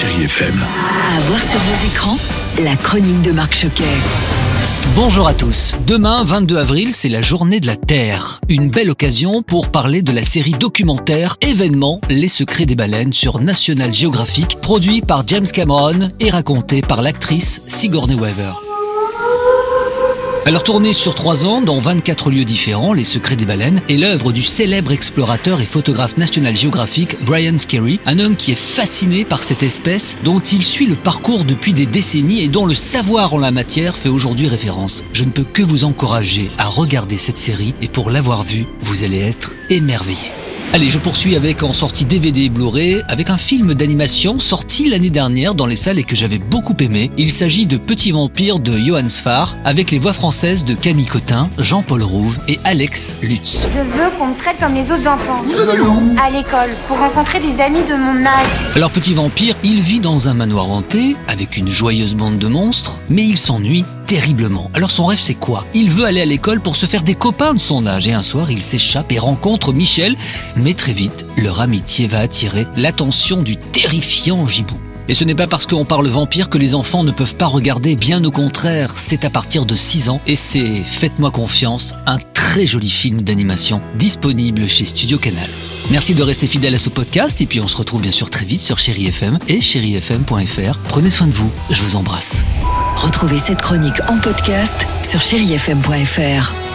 Chérie FM. À voir sur vos écrans, la chronique de Marc Choquet. Bonjour à tous. Demain, 22 avril, c'est la journée de la Terre. Une belle occasion pour parler de la série documentaire événement Les secrets des baleines sur National Geographic, produit par James Cameron et raconté par l'actrice Sigourney Weaver. Alors tournée sur trois ans dans 24 lieux différents, Les Secrets des Baleines est l'œuvre du célèbre explorateur et photographe National Geographic Brian Scarry, un homme qui est fasciné par cette espèce dont il suit le parcours depuis des décennies et dont le savoir en la matière fait aujourd'hui référence. Je ne peux que vous encourager à regarder cette série et pour l'avoir vue, vous allez être émerveillé. Allez, je poursuis avec en sortie DVD et Blu-ray avec un film d'animation sorti l'année dernière dans les salles et que j'avais beaucoup aimé. Il s'agit de Petit Vampire de Johan Sfar avec les voix françaises de Camille Cotin, Jean-Paul Rouve et Alex Lutz. Je veux qu'on me traite comme les autres enfants. À l'école, pour rencontrer des amis de mon âge. Alors Petit Vampire, il vit dans un manoir hanté avec une joyeuse bande de monstres, mais il s'ennuie terriblement. Alors son rêve c'est quoi? Il veut aller à l'école pour se faire des copains de son âge et un soir il s'échappe et rencontre Michel, mais très vite leur amitié va attirer l'attention du terrifiant Gibou. Et ce n'est pas parce qu'on parle vampire que les enfants ne peuvent pas regarder, bien au contraire, c'est à partir de 6 ans et c'est, faites-moi confiance, un très joli film d'animation disponible chez Studio Canal. Merci de rester fidèle à ce podcast et puis on se retrouve bien sûr très vite sur Chéri FM et chérifm.fr. Prenez soin de vous, je vous embrasse. Retrouvez cette chronique en podcast sur chérifm.fr.